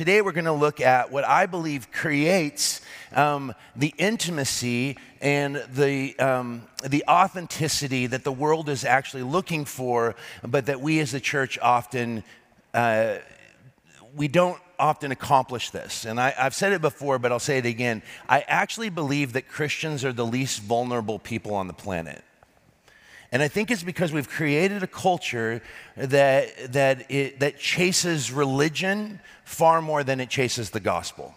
today we're going to look at what I believe creates um, the intimacy and the, um, the authenticity that the world is actually looking for, but that we as the church often, uh, we don't often accomplish this. And I, have said it before, but I'll say it again. I actually believe that Christians are the least vulnerable people on the planet. And I think it's because we've created a culture that, that, it, that chases religion far more than it chases the gospel.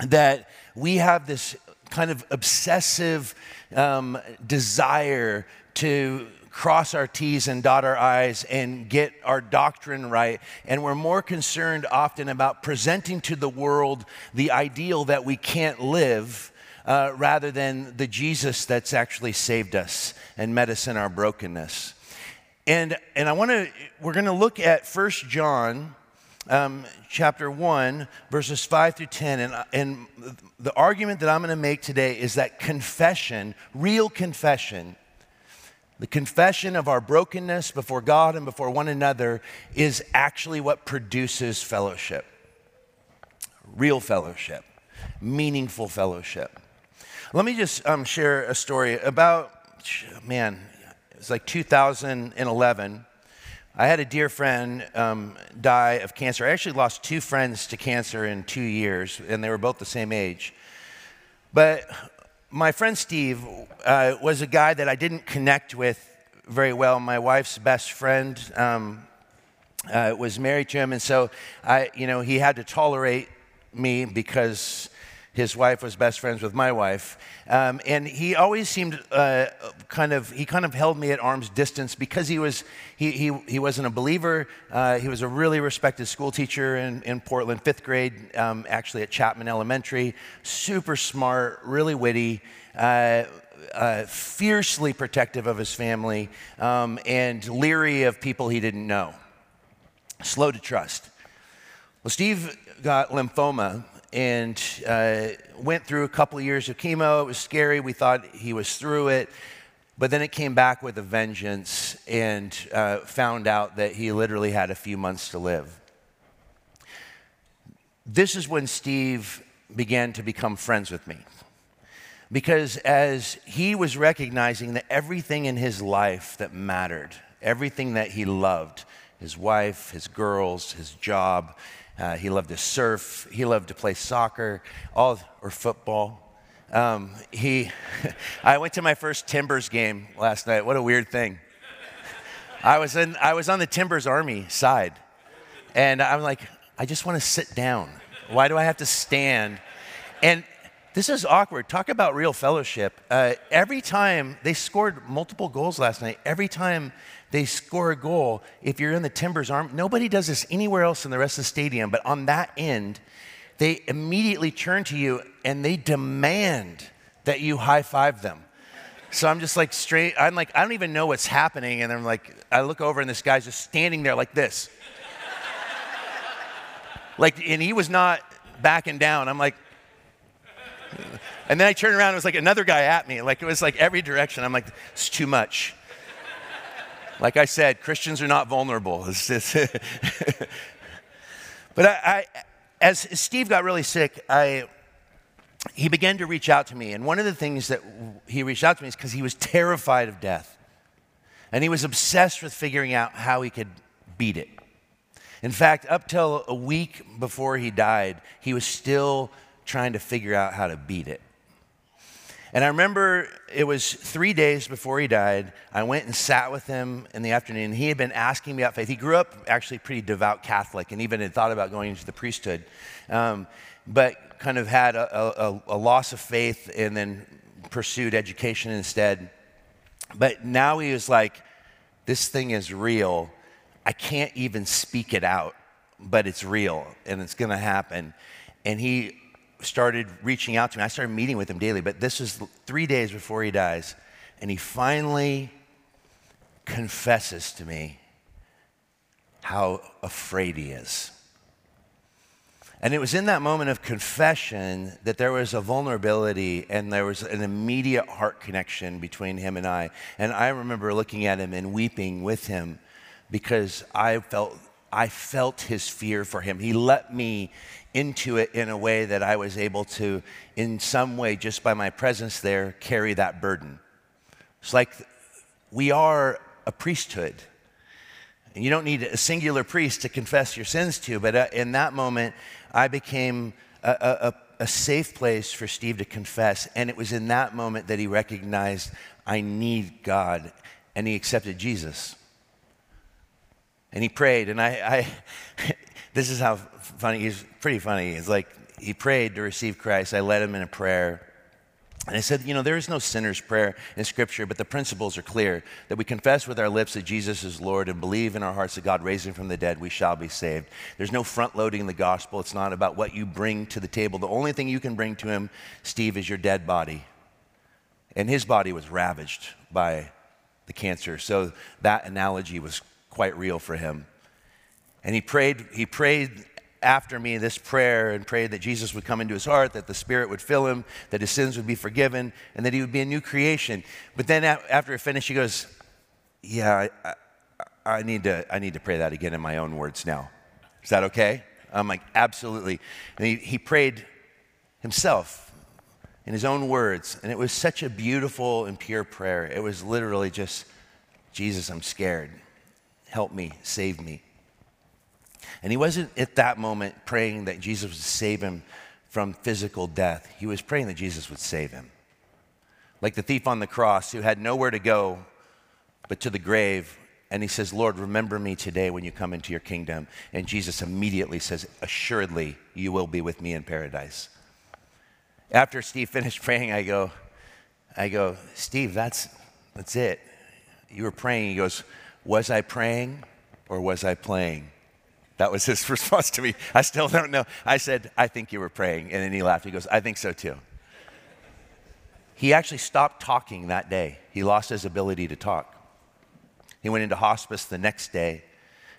That we have this kind of obsessive um, desire to cross our T's and dot our I's and get our doctrine right. And we're more concerned often about presenting to the world the ideal that we can't live uh, rather than the Jesus that's actually saved us and met us in our brokenness. And, and I want to, we're going to look at First John um, chapter 1, verses 5 through 10. And, and the argument that I'm going to make today is that confession, real confession, the confession of our brokenness before God and before one another is actually what produces fellowship. Real fellowship, meaningful fellowship. Let me just um, share a story about, man, it was like 2011. I had a dear friend um, die of cancer. I actually lost two friends to cancer in two years, and they were both the same age. But my friend Steve uh, was a guy that I didn't connect with very well. My wife's best friend um, uh, was married to him, and so I, you know, he had to tolerate me because his wife was best friends with my wife. Um, and he always seemed uh, kind of, he kind of held me at arm's distance because he, was, he, he, he wasn't a believer. Uh, he was a really respected school teacher in, in Portland, fifth grade, um, actually at Chapman Elementary. Super smart, really witty. Uh, uh, fiercely protective of his family um, and leery of people he didn't know. Slow to trust. Well, Steve got lymphoma and uh, went through a couple of years of chemo. It was scary. We thought he was through it. But then it came back with a vengeance and uh, found out that he literally had a few months to live. This is when Steve began to become friends with me. Because as he was recognizing that everything in his life that mattered, everything that he loved, his wife, his girls, his job, uh, he loved to surf. He loved to play soccer, all or football. Um, he, I went to my first Timbers game last night. What a weird thing. I was in, I was on the Timbers Army side, and I'm like, I just want to sit down. Why do I have to stand? And this is awkward. Talk about real fellowship. Uh, every time they scored multiple goals last night, every time they score a goal, if you're in the Timbers arm, nobody does this anywhere else in the rest of the stadium, but on that end, they immediately turn to you and they demand that you high five them. So I'm just like straight, I'm like, I don't even know what's happening. And I'm like, I look over and this guy's just standing there like this. like, and he was not backing down. I'm like, and then I turned around, it was like another guy at me. Like, it was like every direction. I'm like, it's too much. Like I said, Christians are not vulnerable. but I, I, as Steve got really sick, I, he began to reach out to me. And one of the things that he reached out to me is because he was terrified of death. And he was obsessed with figuring out how he could beat it. In fact, up till a week before he died, he was still trying to figure out how to beat it. And I remember it was three days before he died. I went and sat with him in the afternoon. He had been asking me about faith. He grew up actually pretty devout Catholic and even had thought about going into the priesthood, um, but kind of had a, a, a loss of faith and then pursued education instead. But now he was like, this thing is real. I can't even speak it out, but it's real and it's going to happen. And he started reaching out to me. I started meeting with him daily, but this was three days before he dies. And he finally confesses to me how afraid he is. And it was in that moment of confession that there was a vulnerability and there was an immediate heart connection between him and I. And I remember looking at him and weeping with him because I felt I felt his fear for him. He let me into it in a way that I was able to, in some way, just by my presence there, carry that burden. It's like we are a priesthood. You don't need a singular priest to confess your sins to, but uh, in that moment, I became a, a, a safe place for Steve to confess. And it was in that moment that he recognized, I need God, and he accepted Jesus. And he prayed, and I, I this is how funny, he's pretty funny. It's like he prayed to receive Christ. I led him in a prayer. And I said, you know, there is no sinner's prayer in Scripture, but the principles are clear that we confess with our lips that Jesus is Lord and believe in our hearts that God raised him from the dead, we shall be saved. There's no front loading the gospel. It's not about what you bring to the table. The only thing you can bring to him, Steve, is your dead body. And his body was ravaged by the cancer. So that analogy was quite real for him. And he prayed, he prayed after me this prayer and prayed that Jesus would come into his heart, that the Spirit would fill him, that his sins would be forgiven, and that he would be a new creation. But then after it finished, he goes, Yeah, I, I, need, to, I need to pray that again in my own words now. Is that okay? I'm like, Absolutely. And he, he prayed himself in his own words, and it was such a beautiful and pure prayer. It was literally just, Jesus, I'm scared. Help me, save me. And he wasn't at that moment praying that Jesus would save him from physical death. He was praying that Jesus would save him. Like the thief on the cross who had nowhere to go but to the grave. And he says, Lord, remember me today when you come into your kingdom. And Jesus immediately says, Assuredly, you will be with me in paradise. After Steve finished praying, I go, I go, Steve, that's, that's it. You were praying. He goes, Was I praying or was I playing? That was his response to me. I still don't know. I said, I think you were praying. And then he laughed. He goes, I think so too. He actually stopped talking that day. He lost his ability to talk. He went into hospice the next day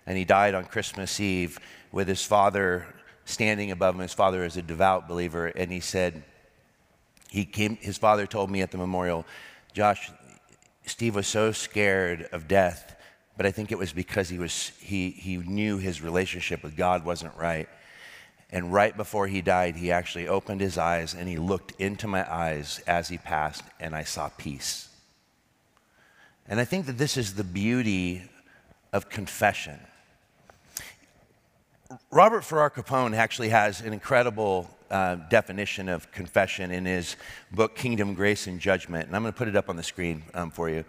and he died on Christmas Eve with his father standing above him. His father is a devout believer. And he said, he came, his father told me at the memorial, Josh, Steve was so scared of death but I think it was because he, was, he, he knew his relationship with God wasn't right. And right before he died, he actually opened his eyes and he looked into my eyes as he passed, and I saw peace. And I think that this is the beauty of confession. Robert Farrar Capon actually has an incredible uh, definition of confession in his book, Kingdom, Grace, and Judgment. And I'm going to put it up on the screen um, for you.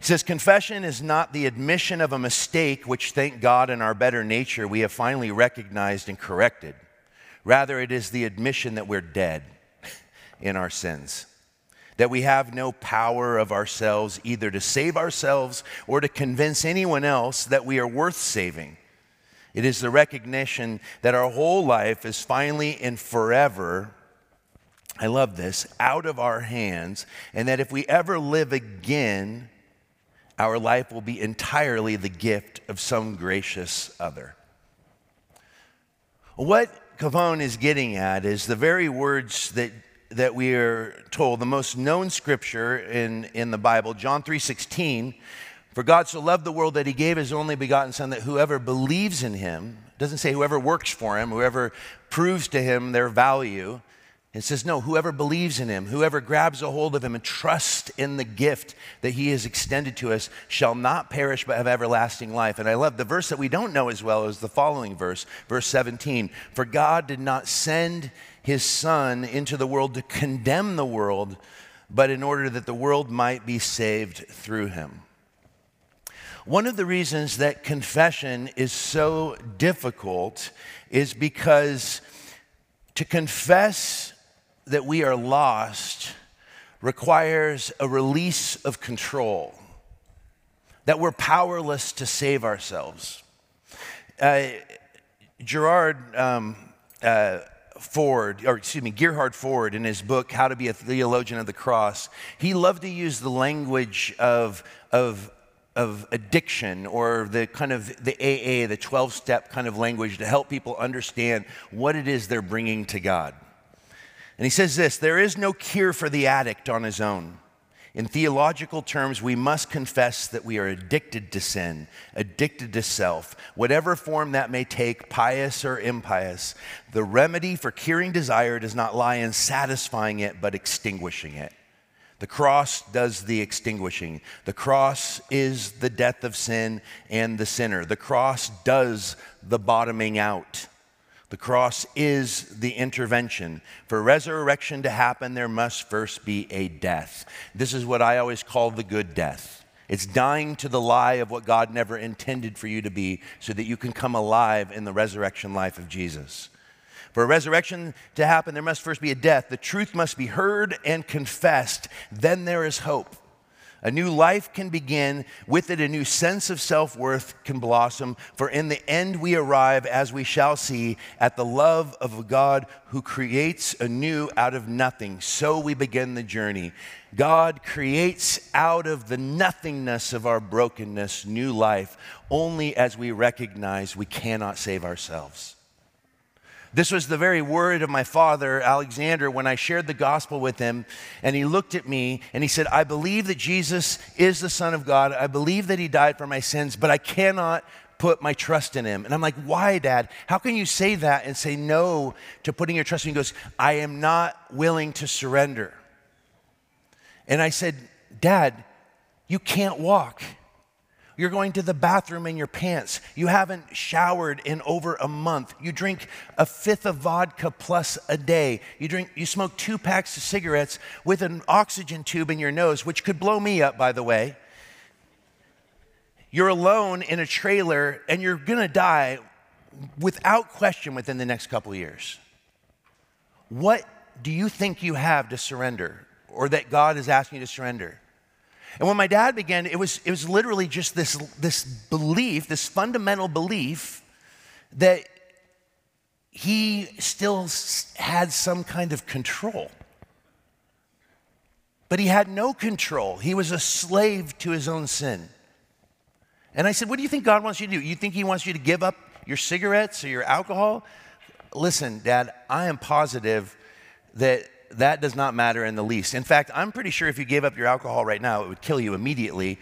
He says, Confession is not the admission of a mistake, which, thank God, in our better nature, we have finally recognized and corrected. Rather, it is the admission that we're dead in our sins, that we have no power of ourselves either to save ourselves or to convince anyone else that we are worth saving. It is the recognition that our whole life is finally and forever, I love this, out of our hands, and that if we ever live again, our life will be entirely the gift of some gracious other. What Capon is getting at is the very words that, that we are told, the most known scripture in, in the Bible, John 3.16, for God so loved the world that he gave his only begotten son that whoever believes in him, doesn't say whoever works for him, whoever proves to him their value, it says, no, whoever believes in him, whoever grabs a hold of him and trusts in the gift that he has extended to us shall not perish but have everlasting life. And I love the verse that we don't know as well as the following verse, verse 17. For God did not send his son into the world to condemn the world, but in order that the world might be saved through him. One of the reasons that confession is so difficult is because to confess that we are lost requires a release of control, that we're powerless to save ourselves. Uh, Gerard um, uh, Forde, or excuse me, Gerhard Forde, in his book, How to Be a Theologian of the Cross, he loved to use the language of, of, of addiction or the kind of the AA, the 12 step kind of language to help people understand what it is they're bringing to God. And he says this there is no cure for the addict on his own. In theological terms, we must confess that we are addicted to sin, addicted to self, whatever form that may take, pious or impious. The remedy for curing desire does not lie in satisfying it, but extinguishing it. The cross does the extinguishing. The cross is the death of sin and the sinner. The cross does the bottoming out. The cross is the intervention. For resurrection to happen, there must first be a death. This is what I always call the good death. It's dying to the lie of what God never intended for you to be so that you can come alive in the resurrection life of Jesus. For a resurrection to happen, there must first be a death. The truth must be heard and confessed. Then there is hope. A new life can begin. With it, a new sense of self worth can blossom. For in the end, we arrive, as we shall see, at the love of a God who creates anew out of nothing. So we begin the journey. God creates out of the nothingness of our brokenness new life only as we recognize we cannot save ourselves. This was the very word of my father, Alexander, when I shared the gospel with him. And he looked at me and he said, I believe that Jesus is the Son of God. I believe that he died for my sins, but I cannot put my trust in him. And I'm like, why, Dad? How can you say that and say no to putting your trust in him? He goes, I am not willing to surrender. And I said, Dad, you can't walk. You're going to the bathroom in your pants. You haven't showered in over a month. You drink a fifth of vodka plus a day. You drink you smoke two packs of cigarettes with an oxygen tube in your nose, which could blow me up by the way. You're alone in a trailer and you're going to die without question within the next couple years. What do you think you have to surrender or that God is asking you to surrender? And when my dad began, it was, it was literally just this, this belief, this fundamental belief that he still had some kind of control. But he had no control. He was a slave to his own sin. And I said, What do you think God wants you to do? You think he wants you to give up your cigarettes or your alcohol? Listen, Dad, I am positive that that does not matter in the least. In fact, I'm pretty sure if you gave up your alcohol right now, it would kill you immediately.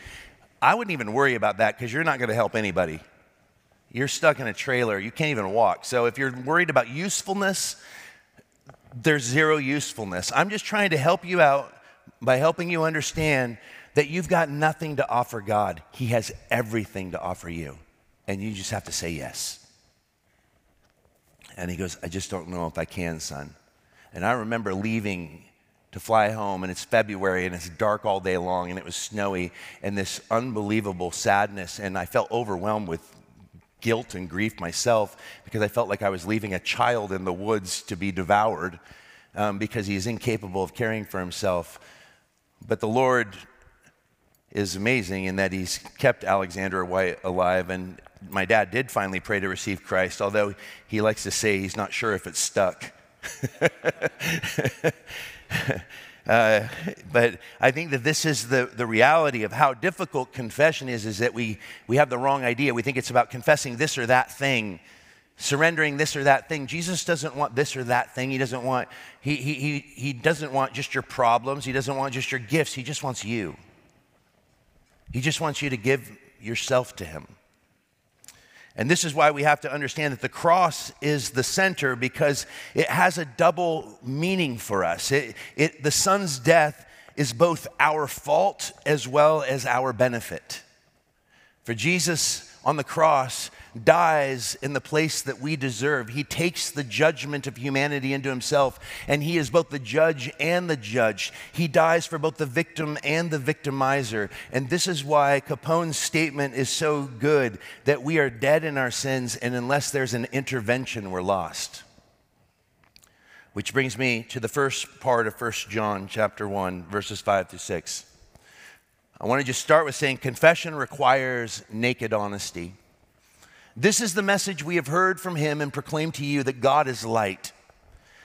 I wouldn't even worry about that because you're not going to help anybody. You're stuck in a trailer, you can't even walk. So if you're worried about usefulness, there's zero usefulness. I'm just trying to help you out by helping you understand that you've got nothing to offer God. He has everything to offer you, and you just have to say yes. And he goes, I just don't know if I can, son. And I remember leaving to fly home, and it's February, and it's dark all day long, and it was snowy, and this unbelievable sadness. And I felt overwhelmed with guilt and grief myself because I felt like I was leaving a child in the woods to be devoured um, because he is incapable of caring for himself. But the Lord is amazing in that he's kept Alexander White alive. And my dad did finally pray to receive Christ, although he likes to say he's not sure if it's stuck. uh, but I think that this is the, the reality of how difficult confession is, is that we, we have the wrong idea. We think it's about confessing this or that thing, surrendering this or that thing. Jesus doesn't want this or that thing. He doesn't want, he, he, he, he doesn't want just your problems. He doesn't want just your gifts. He just wants you. He just wants you to give yourself to him. And this is why we have to understand that the cross is the center because it has a double meaning for us. It, it, the Son's death is both our fault as well as our benefit. For Jesus on the cross dies in the place that we deserve. He takes the judgment of humanity into himself, and he is both the judge and the judge. He dies for both the victim and the victimizer. And this is why Capon's statement is so good that we are dead in our sins, and unless there's an intervention, we're lost. Which brings me to the first part of 1 John chapter 1, verses 5 to 6. I want to just start with saying confession requires naked honesty. This is the message we have heard from him and proclaim to you that God is light,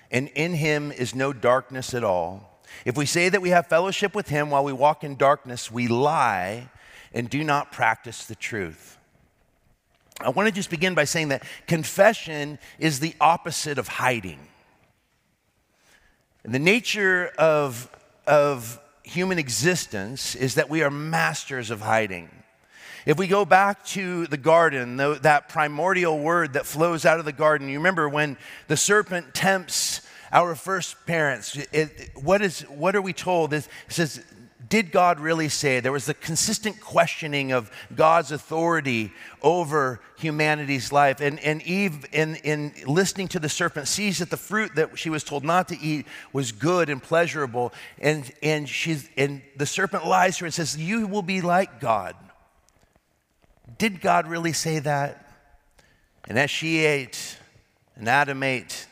and in him is no darkness at all. If we say that we have fellowship with him while we walk in darkness, we lie and do not practice the truth. I want to just begin by saying that confession is the opposite of hiding. And the nature of, of human existence is that we are masters of hiding. If we go back to the garden, that primordial word that flows out of the garden, you remember when the serpent tempts our first parents, it, what, is, what are we told? It says, did God really say? There was the consistent questioning of God's authority over humanity's life. And, and Eve, in, in listening to the serpent, sees that the fruit that she was told not to eat was good and pleasurable. And, and, she's, and the serpent lies to her and says, You will be like God. Did God really say that? And as she ate, and Adam ate,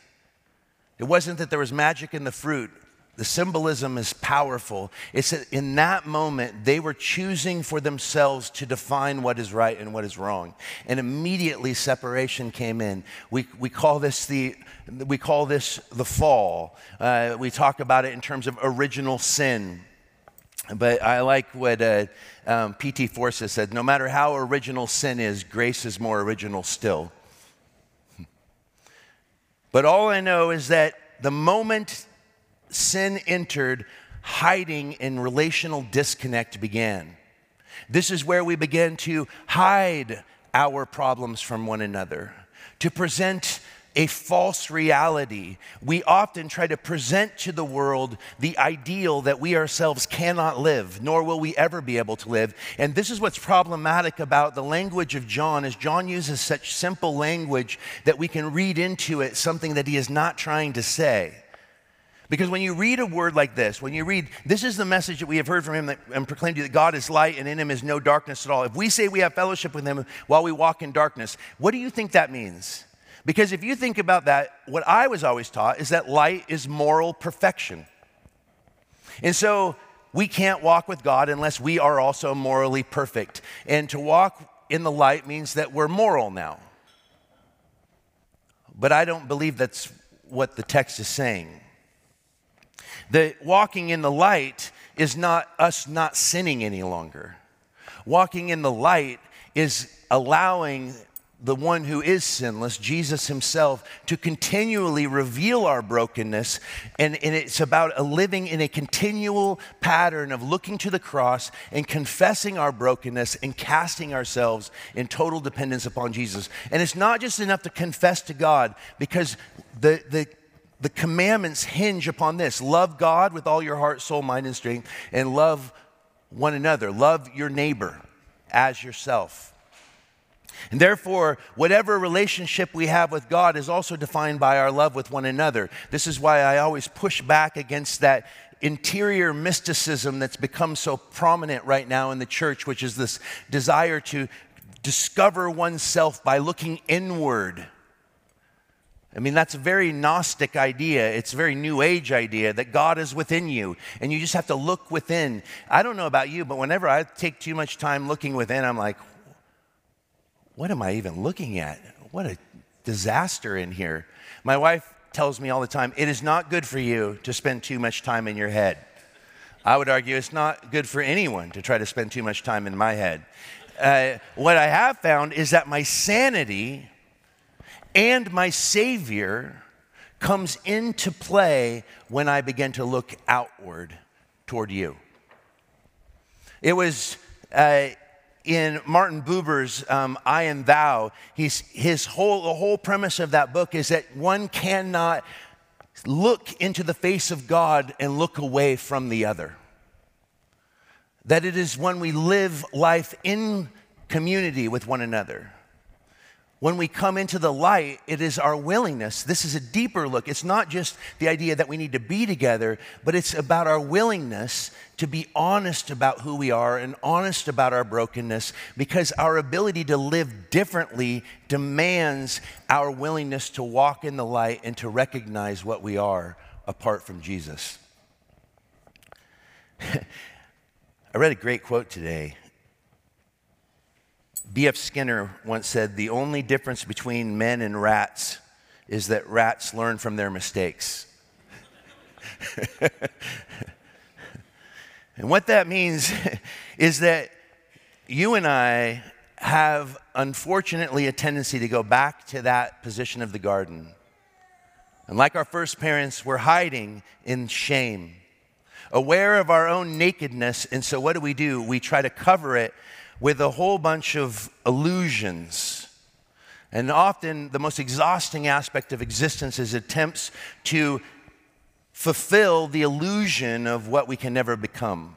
it wasn't that there was magic in the fruit. The symbolism is powerful. It's that in that moment, they were choosing for themselves to define what is right and what is wrong. And immediately separation came in. We, we, call, this the, we call this the fall. Uh, we talk about it in terms of original sin. But I like what uh, um, P.T. Forsyth said no matter how original sin is, grace is more original still. But all I know is that the moment sin entered, hiding and relational disconnect began. This is where we begin to hide our problems from one another, to present a false reality. We often try to present to the world the ideal that we ourselves cannot live, nor will we ever be able to live. And this is what's problematic about the language of John is John uses such simple language that we can read into it something that he is not trying to say. Because when you read a word like this, when you read, this is the message that we have heard from him that, and proclaimed to you that God is light and in him is no darkness at all. If we say we have fellowship with him while we walk in darkness, what do you think that means? Because if you think about that, what I was always taught is that light is moral perfection. And so we can't walk with God unless we are also morally perfect. And to walk in the light means that we're moral now. But I don't believe that's what the text is saying. The walking in the light is not us not sinning any longer. Walking in the light is allowing the one who is sinless, Jesus himself, to continually reveal our brokenness. And, and, it's about a living in a continual pattern of looking to the cross and confessing our brokenness and casting ourselves in total dependence upon Jesus. And it's not just enough to confess to God, because the, the, the commandments hinge upon this love God with all your heart, soul, mind, and strength, and love one another. Love your neighbor as yourself. And therefore, whatever relationship we have with God is also defined by our love with one another. This is why I always push back against that interior mysticism that's become so prominent right now in the church, which is this desire to discover oneself by looking inward. I mean, that's a very Gnostic idea. It's a very New Age idea that God is within you and you just have to look within. I don't know about you, but whenever I take too much time looking within, I'm like, what am I even looking at? What a disaster in here. My wife tells me all the time, it is not good for you to spend too much time in your head. I would argue it's not good for anyone to try to spend too much time in my head. Uh, what I have found is that my sanity and my Savior comes into play when I begin to look outward toward you. It was uh, in Martin Buber's um, I and Thou, he's, his whole, the whole premise of that book is that one cannot look into the face of God and look away from the other. That it is when we live life in community with one another when we come into the light, it is our willingness. This is a deeper look. It's not just the idea that we need to be together, but it's about our willingness to be honest about who we are and honest about our brokenness because our ability to live differently demands our willingness to walk in the light and to recognize what we are apart from Jesus. I read a great quote today B.F. Skinner once said the only difference between men and rats is that rats learn from their mistakes. and what that means is that you and I have, unfortunately, a tendency to go back to that position of the garden. And like our first parents, we're hiding in shame. aware of our own nakedness. And so, what do we do? We try to cover it with a whole bunch of illusions. And often, the most exhausting aspect of existence is attempts to fulfill the illusion of what we can never become.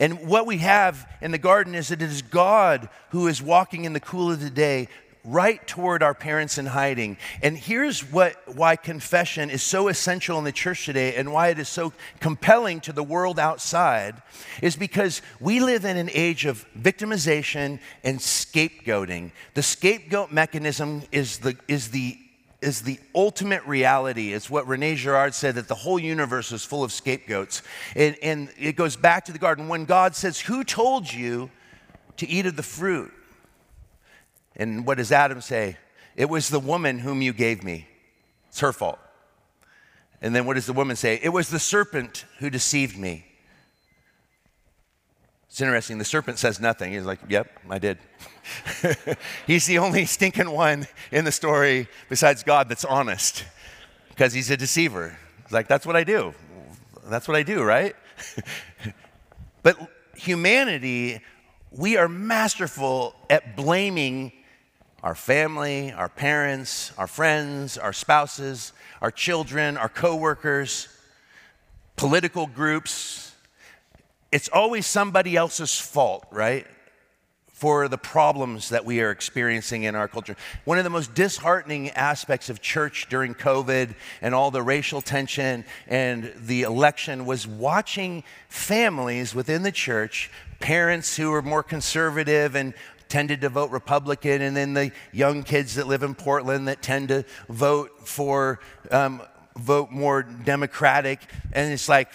And what we have in the garden is that it is God who is walking in the cool of the day right toward our parents in hiding. And here's what why confession is so essential in the church today and why it is so compelling to the world outside is because we live in an age of victimization and scapegoating. The scapegoat mechanism is the is the is the ultimate reality. It's what Rene Girard said that the whole universe is full of scapegoats. And, and it goes back to the garden when God says, Who told you to eat of the fruit? And what does Adam say? It was the woman whom you gave me. It's her fault. And then what does the woman say? It was the serpent who deceived me. It's interesting. The serpent says nothing. He's like, Yep, I did. he's the only stinking one in the story besides God that's honest because he's a deceiver. He's like, That's what I do. That's what I do, right? but humanity, we are masterful at blaming our family, our parents, our friends, our spouses, our children, our coworkers, political groups. It's always somebody else's fault, right? For the problems that we are experiencing in our culture. One of the most disheartening aspects of church during COVID and all the racial tension and the election was watching families within the church parents who were more conservative and tended to vote Republican, and then the young kids that live in Portland that tend to vote for um, vote more Democratic. And it's like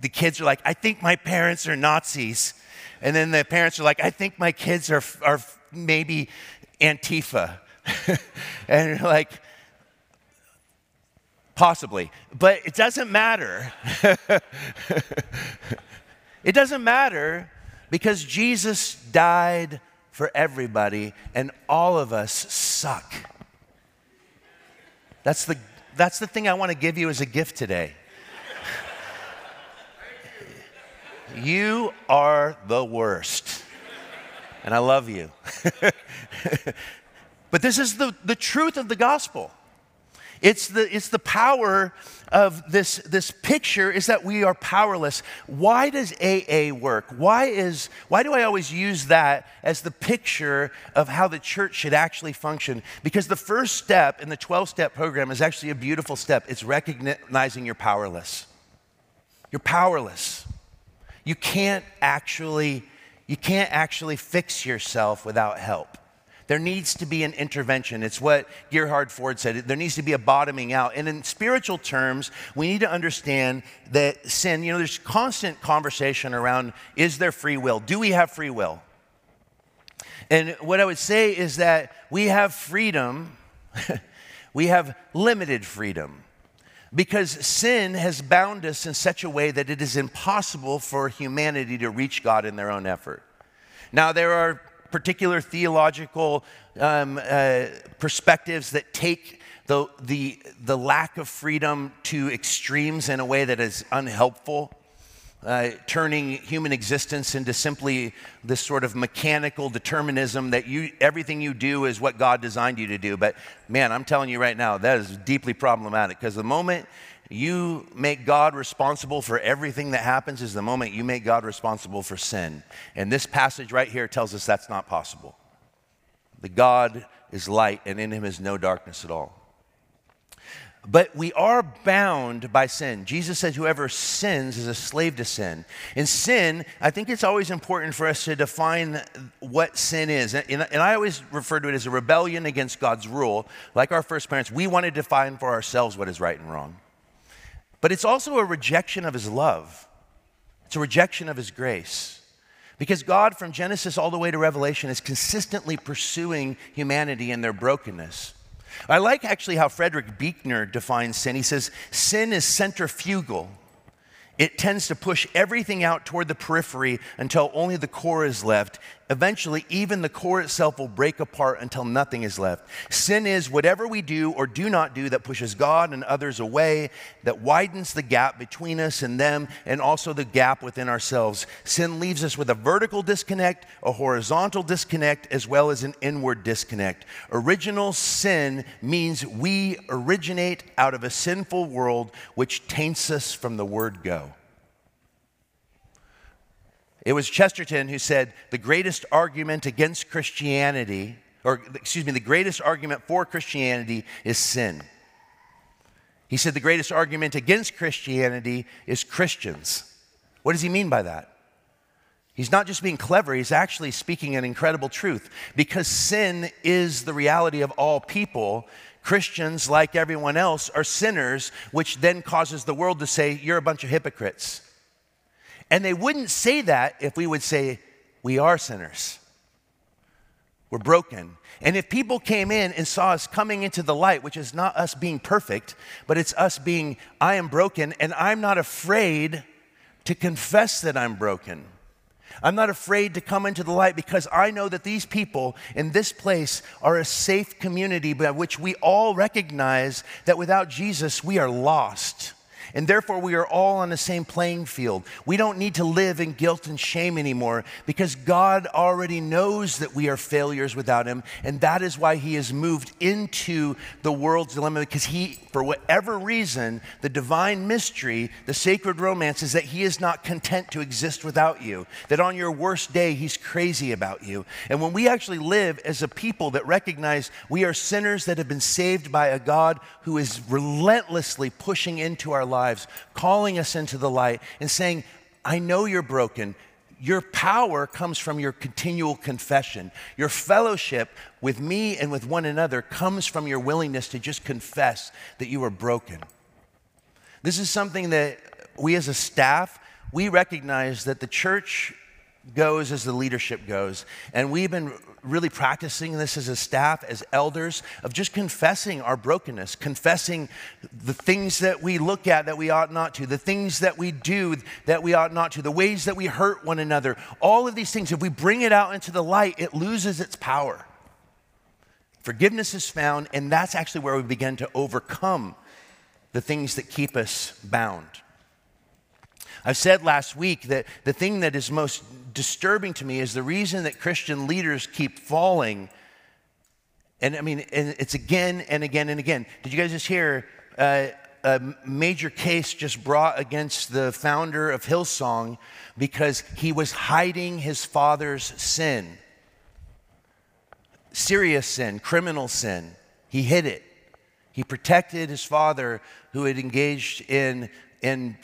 the kids are like, I think my parents are Nazis, and then the parents are like, I think my kids are are maybe Antifa, and you're like. Possibly, but it doesn't matter. it doesn't matter because Jesus died for everybody, and all of us suck. That's the, that's the thing I want to give you as a gift today. you are the worst. And I love you. but this is the, the truth of the gospel. It's the, it's the power of this, this picture is that we are powerless. Why does AA work? Why, is, why do I always use that as the picture of how the church should actually function? Because the first step in the 12 step program is actually a beautiful step. It's recognizing you're powerless. You're powerless. You can't actually, you can't actually fix yourself without help. There needs to be an intervention. It's what Gerhard Forde said. There needs to be a bottoming out. And in spiritual terms, we need to understand that sin, you know, there's constant conversation around is there free will? Do we have free will? And what I would say is that we have freedom, we have limited freedom. Because sin has bound us in such a way that it is impossible for humanity to reach God in their own effort. Now, there are particular theological um, uh, perspectives that take the, the, the lack of freedom to extremes in a way that is unhelpful. Uh, turning human existence into simply this sort of mechanical determinism that you everything you do is what God designed you to do. But man, I'm telling you right now, that is deeply problematic because the moment you make God responsible for everything that happens is the moment you make God responsible for sin. And this passage right here tells us that's not possible. The God is light, and in him is no darkness at all. But we are bound by sin. Jesus said, Whoever sins is a slave to sin. And sin, I think it's always important for us to define what sin is. And, and I always refer to it as a rebellion against God's rule. Like our first parents, we want to define for ourselves what is right and wrong. But it's also a rejection of his love, it's a rejection of his grace. Because God, from Genesis all the way to Revelation, is consistently pursuing humanity in their brokenness. I like actually how Frederick Buechner defines sin. He says, Sin is centrifugal. It tends to push everything out toward the periphery until only the core is left. Eventually, even the core itself will break apart until nothing is left. Sin is whatever we do or do not do that pushes God and others away, that widens the gap between us and them, and also the gap within ourselves. Sin leaves us with a vertical disconnect, a horizontal disconnect, as well as an inward disconnect. Original sin means we originate out of a sinful world which taints us from the word go. It was Chesterton who said the greatest argument against Christianity, or excuse me, the greatest argument for Christianity is sin. He said the greatest argument against Christianity is Christians. What does he mean by that? He's not just being clever, he's actually speaking an incredible truth. Because sin is the reality of all people, Christians, like everyone else, are sinners, which then causes the world to say, You're a bunch of hypocrites. And they wouldn't say that if we would say, We are sinners. We're broken. And if people came in and saw us coming into the light, which is not us being perfect, but it's us being, I am broken, and I'm not afraid to confess that I'm broken. I'm not afraid to come into the light because I know that these people in this place are a safe community by which we all recognize that without Jesus, we are lost. And therefore, we are all on the same playing field. We don't need to live in guilt and shame anymore because God already knows that we are failures without Him. And that is why He has moved into the world's dilemma because He, for whatever reason, the divine mystery, the sacred romance is that He is not content to exist without you. That on your worst day, He's crazy about you. And when we actually live as a people that recognize we are sinners that have been saved by a God who is relentlessly pushing into our lives lives, calling us into the light and saying, I know you're broken. Your power comes from your continual confession. Your fellowship with me and with one another comes from your willingness to just confess that you are broken. This is something that we as a staff, we recognize that the church goes as the leadership goes. And we've been really practicing this as a staff, as elders, of just confessing our brokenness, confessing the things that we look at that we ought not to, the things that we do that we ought not to, the ways that we hurt one another. All of these things, if we bring it out into the light, it loses its power. Forgiveness is found, and that's actually where we begin to overcome the things that keep us bound. I've said last week that the thing that is most disturbing to me is the reason that Christian leaders keep falling. And I mean, and it's again and again and again. Did you guys just hear uh, a major case just brought against the founder of Hillsong because he was hiding his father's sin? Serious sin, criminal sin. He hid it. He protected his father who had engaged in, in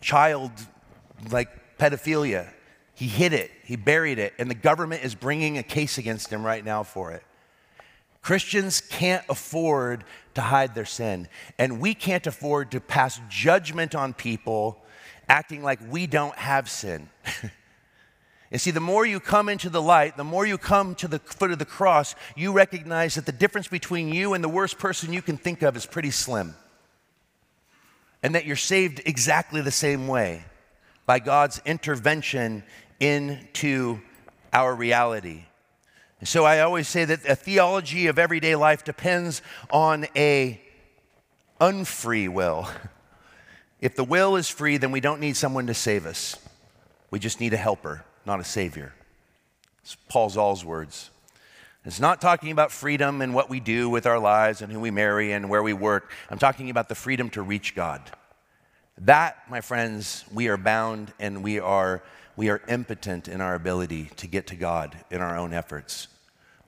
child like pedophilia. He hid it, he buried it, and the government is bringing a case against him right now for it. Christians can't afford to hide their sin, and we can't afford to pass judgment on people acting like we don't have sin. And see, the more you come into the light, the more you come to the foot of the cross, you recognize that the difference between you and the worst person you can think of is pretty slim. And that you're saved exactly the same way by God's intervention into our reality. so I always say that a theology of everyday life depends on a unfree will. If the will is free, then we don't need someone to save us. We just need a helper, not a savior. It's Paul Zahl's words. It's not talking about freedom and what we do with our lives and who we marry and where we work. I'm talking about the freedom to reach God. That, my friends, we are bound and we are, we are impotent in our ability to get to God in our own efforts.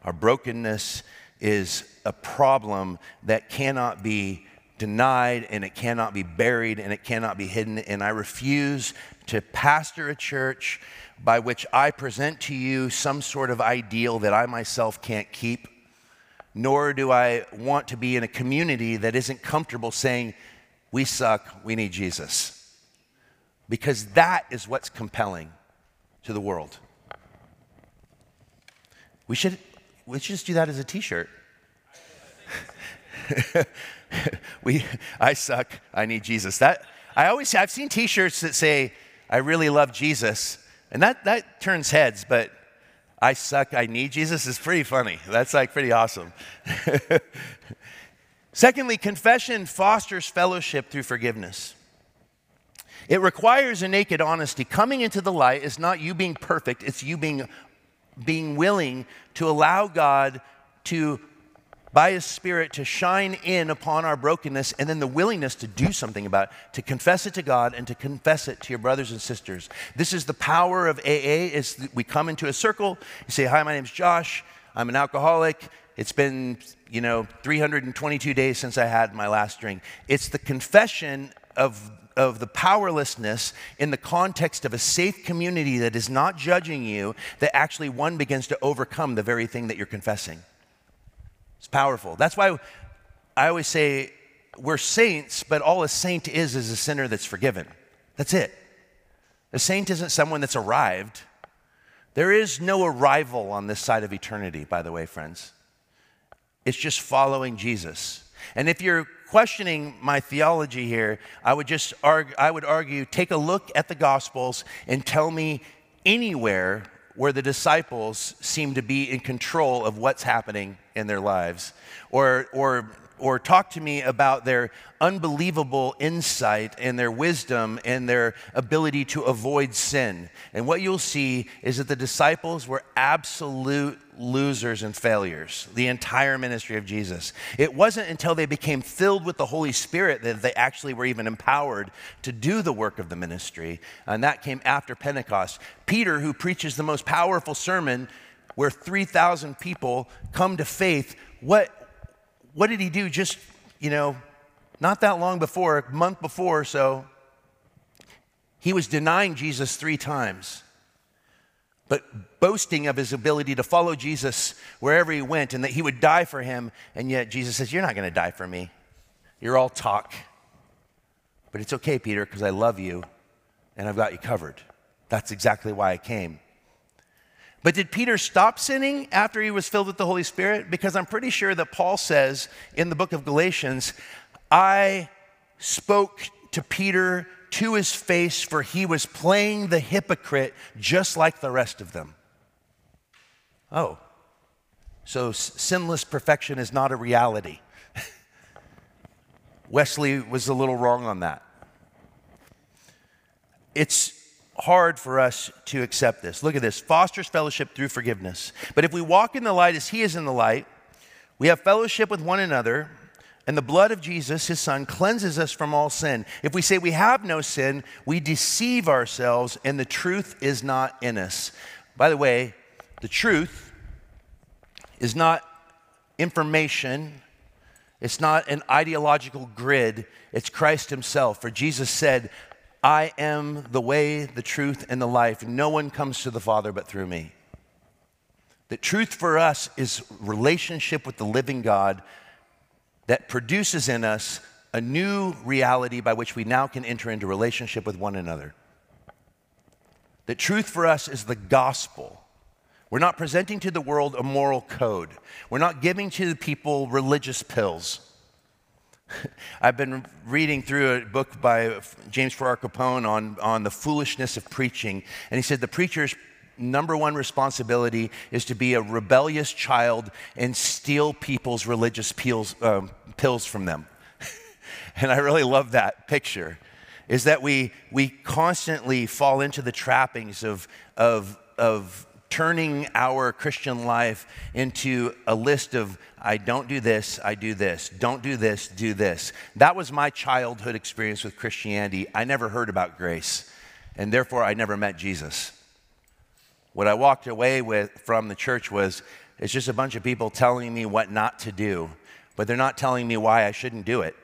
Our brokenness is a problem that cannot be denied and it cannot be buried and it cannot be hidden. And I refuse to pastor a church by which I present to you some sort of ideal that I myself can't keep, nor do I want to be in a community that isn't comfortable saying, we suck, we need Jesus. Because that is what's compelling to the world. We should, we should just do that as a t shirt. we, I suck, I need Jesus. That, I always, I've seen t shirts that say, I really love Jesus, and that, that turns heads, but I suck, I need Jesus is pretty funny. That's like pretty awesome. Secondly, confession fosters fellowship through forgiveness. It requires a naked honesty. Coming into the light is not you being perfect, it's you being, being willing to allow God to, by His Spirit, to shine in upon our brokenness and then the willingness to do something about it, to confess it to God and to confess it to your brothers and sisters. This is the power of AA is we come into a circle, you say, Hi, my name's Josh, I'm an alcoholic. It's been, you know, 322 days since I had my last drink. It's the confession of of the powerlessness in the context of a safe community that is not judging you, that actually one begins to overcome the very thing that you're confessing. It's powerful. That's why I always say we're saints, but all a saint is is a sinner that's forgiven. That's it. A saint isn't someone that's arrived. There is no arrival on this side of eternity, by the way, friends. It's just following Jesus. And if you're questioning my theology here, I would just argue, I would argue take a look at the Gospels and tell me anywhere where the disciples seem to be in control of what's happening in their lives. Or, or or talk to me about their unbelievable insight and their wisdom and their ability to avoid sin. And what you'll see is that the disciples were absolute losers and failures, the entire ministry of Jesus. It wasn't until they became filled with the Holy Spirit that they actually were even empowered to do the work of the ministry. And that came after Pentecost. Peter, who preaches the most powerful sermon where 3,000 people come to faith, what, what did he do just, you know, not that long before, a month before or so? He was denying Jesus three times, but boasting of his ability to follow Jesus wherever he went and that he would die for him. And yet Jesus says, You're not going to die for me. You're all talk. But it's okay, Peter, because I love you and I've got you covered. That's exactly why I came. But did Peter stop sinning after he was filled with the Holy Spirit? Because I'm pretty sure that Paul says in the book of Galatians, I spoke to Peter to his face, for he was playing the hypocrite just like the rest of them. Oh, so sinless perfection is not a reality. Wesley was a little wrong on that. It's hard for us to accept this. Look at this fosters fellowship through forgiveness. But if we walk in the light as he is in the light, we have fellowship with one another, and the blood of Jesus, his son, cleanses us from all sin. If we say we have no sin, we deceive ourselves, and the truth is not in us. By the way, the truth is not information. It's not an ideological grid. It's Christ Himself. For Jesus said, I am the way, the truth, and the life. No one comes to the Father but through me. The truth for us is relationship with the living God that produces in us a new reality by which we now can enter into relationship with one another. The truth for us is the gospel. We're not presenting to the world a moral code. We're not giving to the people religious pills. I've been reading through a book by James Farrar Capon on, on the foolishness of preaching, and he said the preacher's number one responsibility is to be a rebellious child and steal people's religious pills, um, pills from them. and I really love that picture, is that we, we constantly fall into the trappings of, of, of turning our Christian life into a list of I don't do this, I do this, don't do this, do this. That was my childhood experience with Christianity. I never heard about grace, and therefore I never met Jesus. What I walked away with from the church was it's just a bunch of people telling me what not to do, but they're not telling me why I shouldn't do it.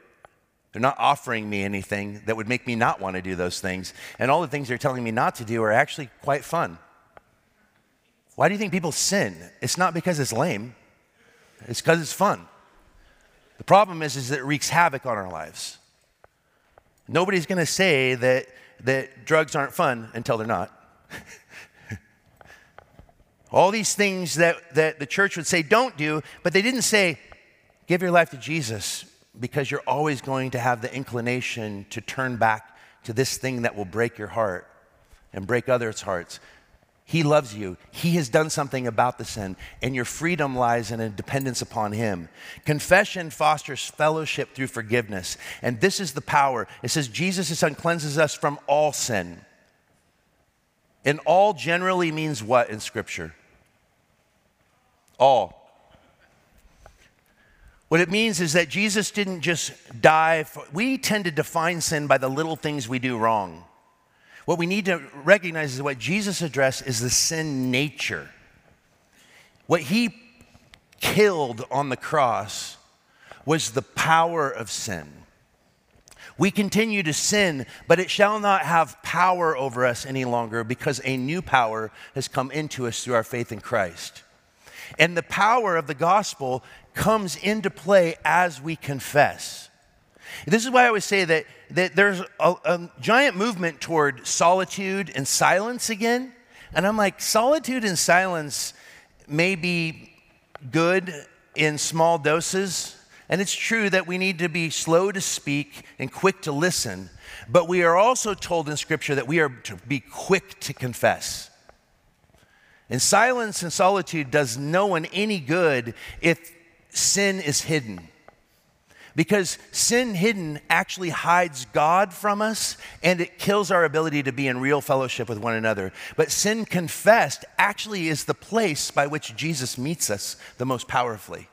They're not offering me anything that would make me not want to do those things. And all the things they're telling me not to do are actually quite fun. Why do you think people sin? It's not because it's lame, it's because it's fun. The problem is, is that it wreaks havoc on our lives. Nobody's going to say that, that drugs aren't fun until they're not. All these things that, that the church would say don't do, but they didn't say, give your life to Jesus because you're always going to have the inclination to turn back to this thing that will break your heart and break others' hearts. He loves you. He has done something about the sin, and your freedom lies in a dependence upon Him. Confession fosters fellowship through forgiveness, and this is the power. It says Jesus, His Son, cleanses us from all sin. And all generally means what in Scripture? All. What it means is that Jesus didn't just die. For, we tend to define sin by the little things we do wrong. What we need to recognize is what Jesus addressed is the sin nature. What he killed on the cross was the power of sin. We continue to sin, but it shall not have power over us any longer because a new power has come into us through our faith in Christ. And the power of the gospel comes into play as we confess. This is why I always say that, that there's a, a giant movement toward solitude and silence again. And I'm like, solitude and silence may be good in small doses. And it's true that we need to be slow to speak and quick to listen. But we are also told in Scripture that we are to be quick to confess. And silence and solitude does no one any good if sin is hidden. Because sin hidden actually hides God from us and it kills our ability to be in real fellowship with one another. But sin confessed actually is the place by which Jesus meets us the most powerfully.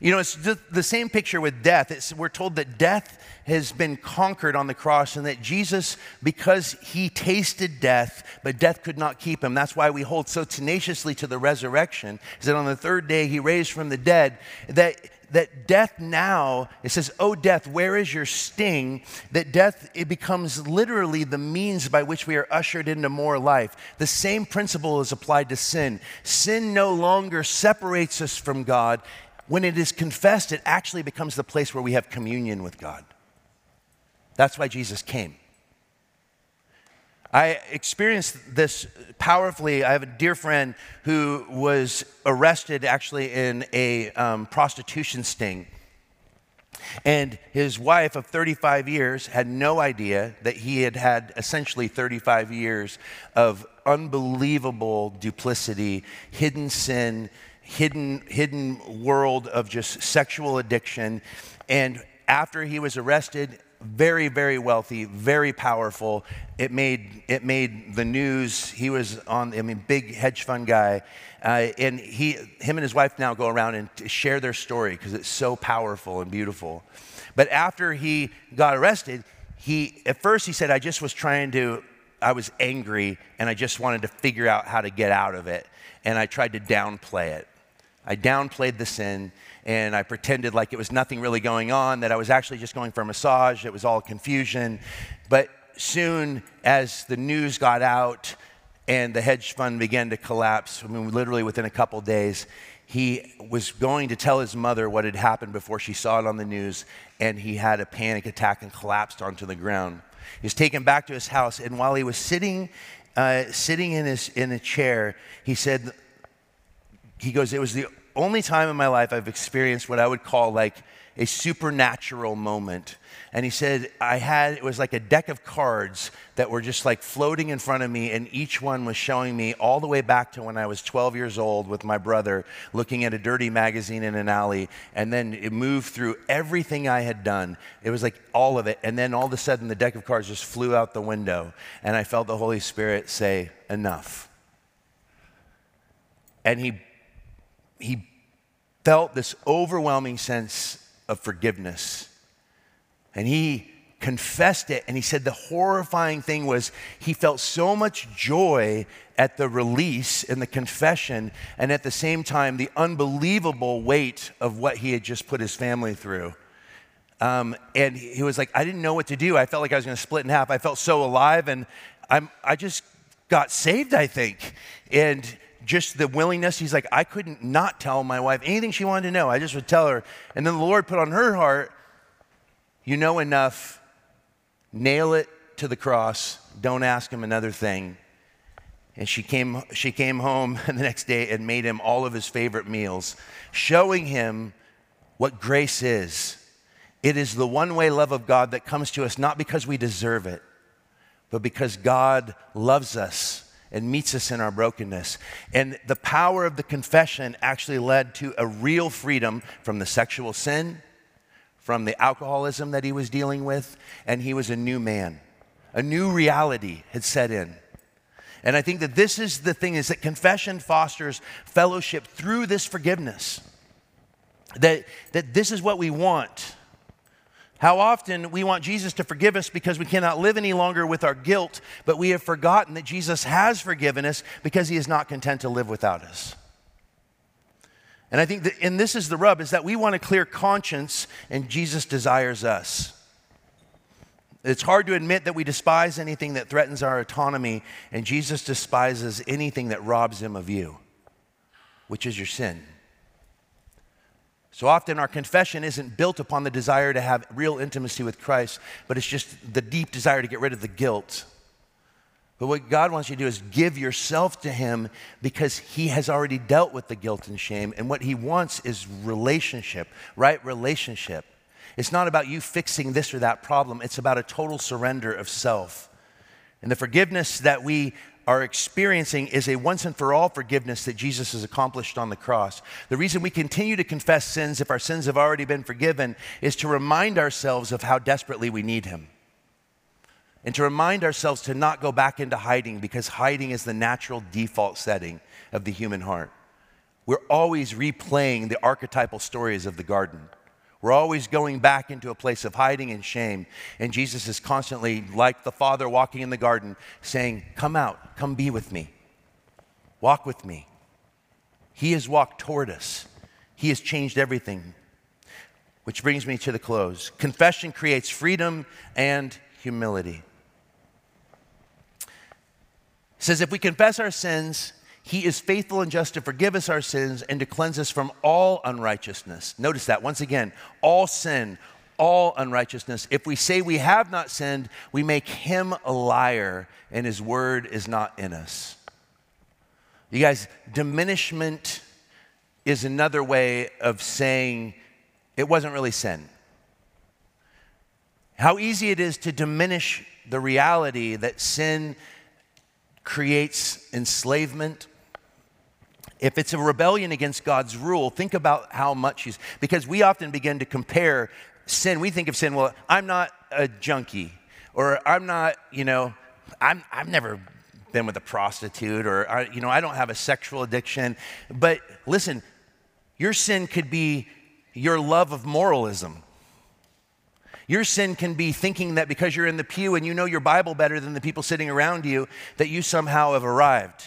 You know, it's the same picture with death. It's, we're told that death has been conquered on the cross and that Jesus, because he tasted death, but death could not keep him. That's why we hold so tenaciously to the resurrection, is that on the third day he raised from the dead, that that death now, it says, Oh, death, where is your sting? That death, it becomes literally the means by which we are ushered into more life. The same principle is applied to sin. Sin no longer separates us from God. When it is confessed, it actually becomes the place where we have communion with God. That's why Jesus came. I experienced this powerfully. I have a dear friend who was arrested actually in a um, prostitution sting. And his wife of 35 years had no idea that he had had essentially 35 years of unbelievable duplicity, hidden sin, hidden, hidden world of just sexual addiction. And after he was arrested, very, very wealthy, very powerful. It made, it made the news. He was on, I mean, big hedge fund guy. Uh, and he, him and his wife now go around and share their story because it's so powerful and beautiful. But after he got arrested, he, at first he said, I just was trying to, I was angry and I just wanted to figure out how to get out of it. And I tried to downplay it. I downplayed the sin and I pretended like it was nothing really going on, that I was actually just going for a massage. It was all confusion. But soon, as the news got out and the hedge fund began to collapse, I mean, literally within a couple days, he was going to tell his mother what had happened before she saw it on the news, and he had a panic attack and collapsed onto the ground. He was taken back to his house, and while he was sitting, uh, sitting in, his, in a chair, he said, he goes, it was the only time in my life I've experienced what I would call like a supernatural moment. And he said, I had, it was like a deck of cards that were just like floating in front of me, and each one was showing me all the way back to when I was 12 years old with my brother looking at a dirty magazine in an alley. And then it moved through everything I had done. It was like all of it. And then all of a sudden, the deck of cards just flew out the window, and I felt the Holy Spirit say, Enough. And he he felt this overwhelming sense of forgiveness. And he confessed it, and he said the horrifying thing was he felt so much joy at the release and the confession, and at the same time, the unbelievable weight of what he had just put his family through. Um, and he was like, I didn't know what to do. I felt like I was going to split in half. I felt so alive, and I'm, I just got saved, I think. And just the willingness. He's like, I couldn't not tell my wife anything she wanted to know. I just would tell her. And then the Lord put on her heart, you know enough, nail it to the cross, don't ask him another thing. And she came, she came home the next day and made him all of his favorite meals, showing him what grace is. It is the one way love of God that comes to us not because we deserve it, but because God loves us and meets us in our brokenness. And the power of the confession actually led to a real freedom from the sexual sin, from the alcoholism that he was dealing with, and he was a new man. A new reality had set in. And I think that this is the thing is that confession fosters fellowship through this forgiveness. That, that this is what we want. How often we want Jesus to forgive us because we cannot live any longer with our guilt, but we have forgotten that Jesus has forgiven us because he is not content to live without us. And I think that, and this is the rub, is that we want a clear conscience and Jesus desires us. It's hard to admit that we despise anything that threatens our autonomy, and Jesus despises anything that robs him of you, which is your sin. So often our confession isn't built upon the desire to have real intimacy with Christ, but it's just the deep desire to get rid of the guilt. But what God wants you to do is give yourself to Him because He has already dealt with the guilt and shame. And what He wants is relationship, right? Relationship. It's not about you fixing this or that problem, it's about a total surrender of self. And the forgiveness that we are experiencing is a once and for all forgiveness that Jesus has accomplished on the cross. The reason we continue to confess sins if our sins have already been forgiven is to remind ourselves of how desperately we need Him. And to remind ourselves to not go back into hiding because hiding is the natural default setting of the human heart. We're always replaying the archetypal stories of the garden. We're always going back into a place of hiding and shame. And Jesus is constantly, like the Father walking in the garden, saying, Come out, come be with me, walk with me. He has walked toward us, He has changed everything. Which brings me to the close. Confession creates freedom and humility. It says, if we confess our sins, he is faithful and just to forgive us our sins and to cleanse us from all unrighteousness. Notice that once again, all sin, all unrighteousness. If we say we have not sinned, we make him a liar and his word is not in us. You guys, diminishment is another way of saying it wasn't really sin. How easy it is to diminish the reality that sin creates enslavement, if it's a rebellion against God's rule, think about how much he's, because we often begin to compare sin. We think of sin, well, I'm not a junkie, or I'm not, you know, I'm, I've never been with a prostitute, or, I, you know, I don't have a sexual addiction. But listen, your sin could be your love of moralism. Your sin can be thinking that because you're in the pew and you know your Bible better than the people sitting around you, that you somehow have arrived.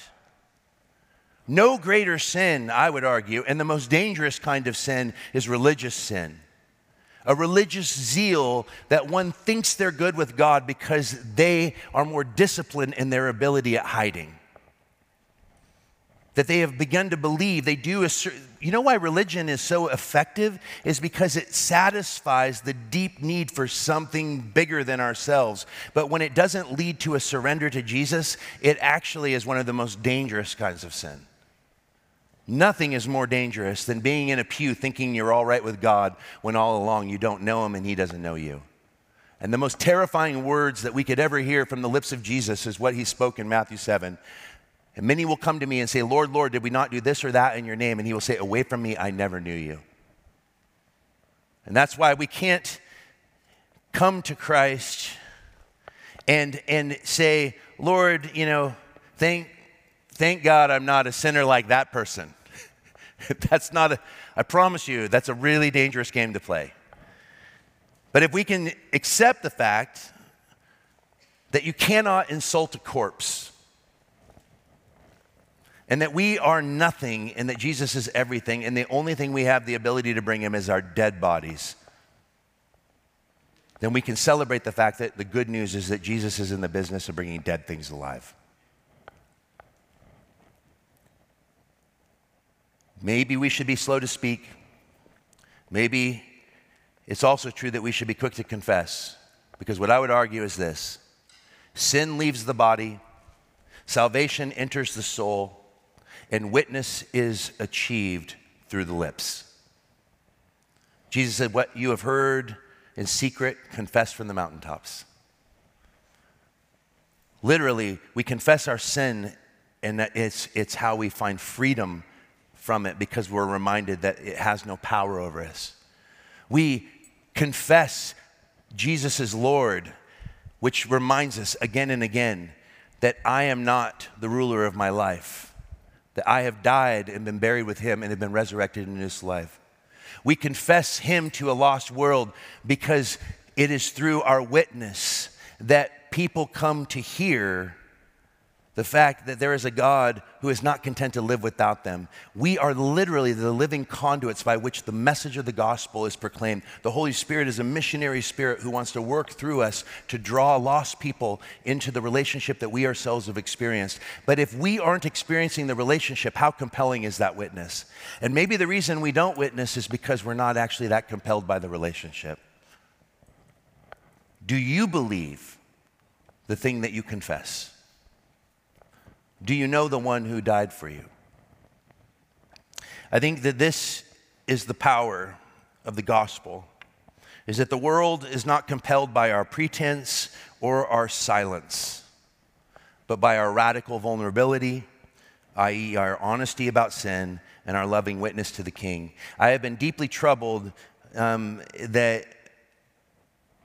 No greater sin, I would argue, and the most dangerous kind of sin is religious sin. A religious zeal that one thinks they're good with God because they are more disciplined in their ability at hiding. That they have begun to believe they do a you know why religion is so effective is because it satisfies the deep need for something bigger than ourselves. But when it doesn't lead to a surrender to Jesus, it actually is one of the most dangerous kinds of sin. Nothing is more dangerous than being in a pew thinking you're all right with God when all along you don't know Him and He doesn't know you. And the most terrifying words that we could ever hear from the lips of Jesus is what He spoke in Matthew 7. And many will come to me and say, Lord, Lord, did we not do this or that in your name? And He will say, Away from me, I never knew you. And that's why we can't come to Christ and, and say, Lord, you know, thank, thank God I'm not a sinner like that person. that's not a, I promise you, that's a really dangerous game to play. But if we can accept the fact that you cannot insult a corpse, and that we are nothing, and that Jesus is everything, and the only thing we have the ability to bring him is our dead bodies, then we can celebrate the fact that the good news is that Jesus is in the business of bringing dead things alive. Maybe we should be slow to speak. Maybe it's also true that we should be quick to confess. Because what I would argue is this sin leaves the body, salvation enters the soul, and witness is achieved through the lips. Jesus said, What you have heard in secret, confess from the mountaintops. Literally, we confess our sin And it's, it's how we find freedom from it because we're reminded that it has no power over us. We confess Jesus is Lord, which reminds us again and again that I am not the ruler of my life, that I have died and been buried with him and have been resurrected in this life. We confess him to a lost world because it is through our witness that people come to hear the fact that there is a God who is not content to live without them. We are literally the living conduits by which the message of the gospel is proclaimed. The Holy Spirit is a missionary spirit who wants to work through us to draw lost people into the relationship that we ourselves have experienced. But if we aren't experiencing the relationship, how compelling is that witness? And maybe the reason we don't witness is because we're not actually that compelled by the relationship. Do you believe the thing that you confess? Do you know the one who died for you? I think that this is the power of the gospel is that the world is not compelled by our pretense or our silence, but by our radical vulnerability, i.e., our honesty about sin and our loving witness to the King. I have been deeply troubled um, that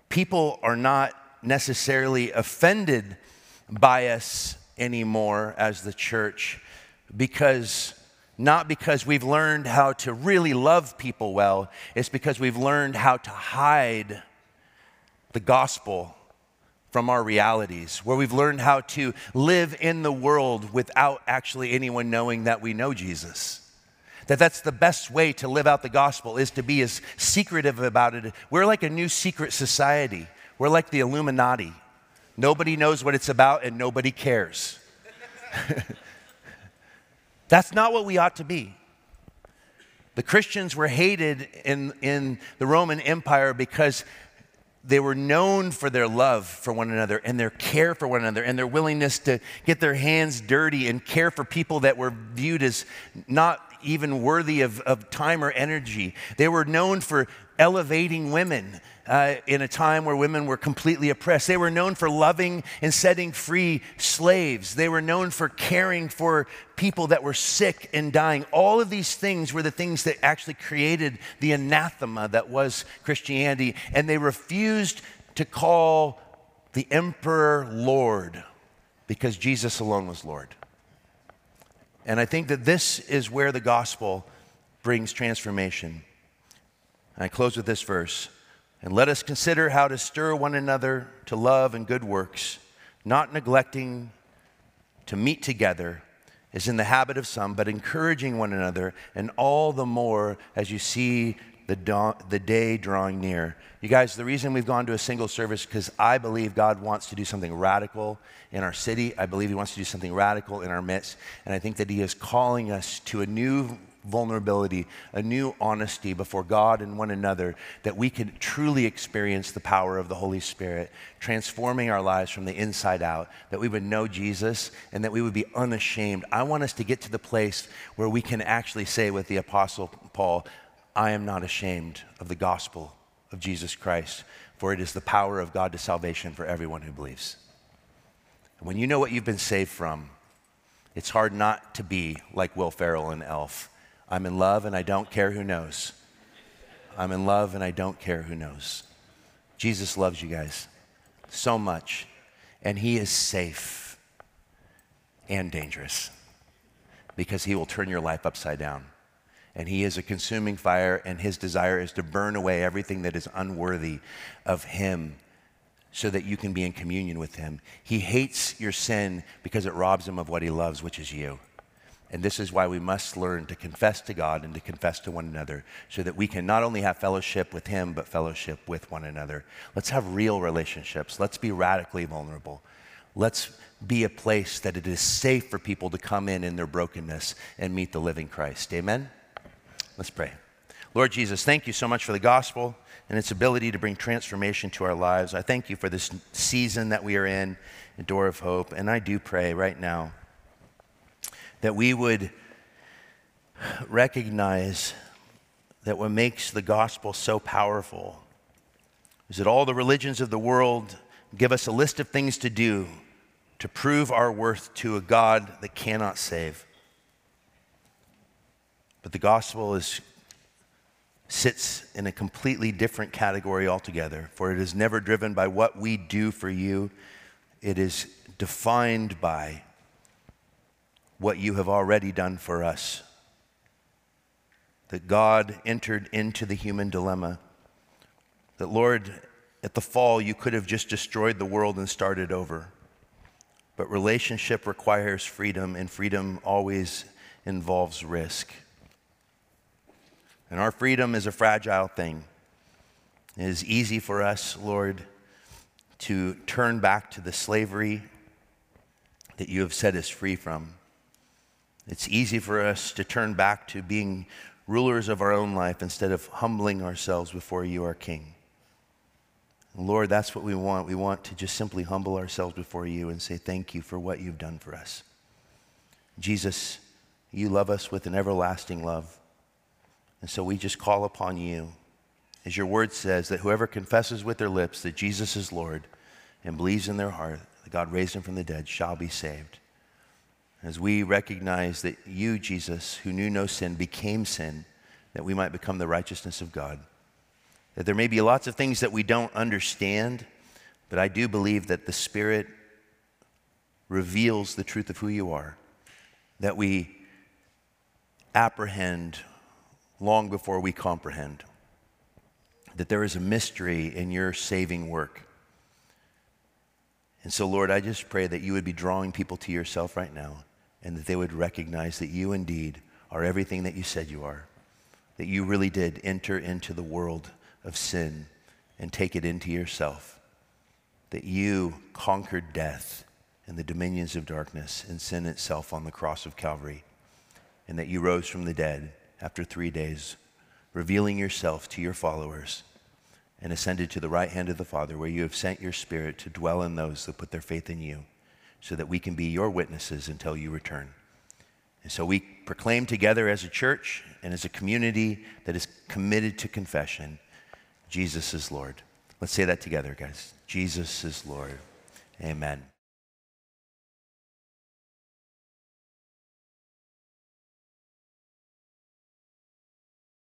people are not necessarily offended by us anymore as the church because not because we've learned how to really love people well, it's because we've learned how to hide the gospel from our realities, where we've learned how to live in the world without actually anyone knowing that we know Jesus. That that's the best way to live out the gospel is to be as secretive about it. We're like a new secret society. We're like the Illuminati. Nobody knows what it's about and nobody cares. That's not what we ought to be. The Christians were hated in, in the Roman Empire because they were known for their love for one another and their care for one another and their willingness to get their hands dirty and care for people that were viewed as not even worthy of, of time or energy. They were known for elevating women uh, in a time where women were completely oppressed. They were known for loving and setting free slaves. They were known for caring for people that were sick and dying. All of these things were the things that actually created the anathema that was Christianity. And they refused to call the emperor Lord because Jesus alone was Lord. And I think that this is where the gospel brings transformation. And I close with this verse. And let us consider how to stir one another to love and good works, not neglecting to meet together as in the habit of some, but encouraging one another, and all the more as you see the, the day drawing near. You guys, the reason we've gone to a single service because I believe God wants to do something radical in our city. I believe He wants to do something radical in our midst. And I think that He is calling us to a new vulnerability, a new honesty before God and one another, that we could truly experience the power of the Holy Spirit, transforming our lives from the inside out, that we would know Jesus and that we would be unashamed. I want us to get to the place where we can actually say with the Apostle Paul, I am not ashamed of the gospel of Jesus Christ, for it is the power of God to salvation for everyone who believes. when you know what you've been saved from, it's hard not to be like Will Ferrell and Elf I'm in love and I don't care who knows. I'm in love and I don't care who knows. Jesus loves you guys so much, and He is safe and dangerous because He will turn your life upside down. And He is a consuming fire, and His desire is to burn away everything that is unworthy of Him so that you can be in communion with Him. He hates your sin because it robs Him of what He loves, which is you. And this is why we must learn to confess to God and to confess to one another so that we can not only have fellowship with Him, but fellowship with one another. Let's have real relationships. Let's be radically vulnerable. Let's be a place that it is safe for people to come in in their brokenness and meet the living Christ. Amen? Let's pray. Lord Jesus, thank you so much for the gospel and its ability to bring transformation to our lives. I thank you for this season that we are in, a door of hope. And I do pray right now that we would recognize that what makes the gospel so powerful is that all the religions of the world give us a list of things to do to prove our worth to a God that cannot save. But the gospel is, sits in a completely different category altogether, for it is never driven by what we do for you, it is defined by what you have already done for us. That God entered into the human dilemma. That, Lord, at the fall, you could have just destroyed the world and started over. But relationship requires freedom, and freedom always involves risk. And our freedom is a fragile thing. It is easy for us, Lord, to turn back to the slavery that you have set us free from. It's easy for us to turn back to being rulers of our own life instead of humbling ourselves before you, our King. Lord, that's what we want. We want to just simply humble ourselves before you and say thank you for what you've done for us. Jesus, you love us with an everlasting love. And so we just call upon you, as your word says, that whoever confesses with their lips that Jesus is Lord and believes in their heart that God raised him from the dead shall be saved. As we recognize that you, Jesus, who knew no sin, became sin, that we might become the righteousness of God. That there may be lots of things that we don't understand, but I do believe that the Spirit reveals the truth of who you are, that we apprehend long before we comprehend, that there is a mystery in your saving work. And so, Lord, I just pray that you would be drawing people to yourself right now and that they would recognize that you indeed are everything that you said you are, that you really did enter into the world of sin and take it into yourself, that you conquered death and the dominions of darkness and sin itself on the cross of Calvary, and that you rose from the dead after three days, revealing yourself to your followers and ascended to the right hand of the Father, where you have sent your Spirit to dwell in those that put their faith in you, so that we can be your witnesses until you return. And so we proclaim together as a church and as a community that is committed to confession Jesus is Lord. Let's say that together, guys. Jesus is Lord. Amen.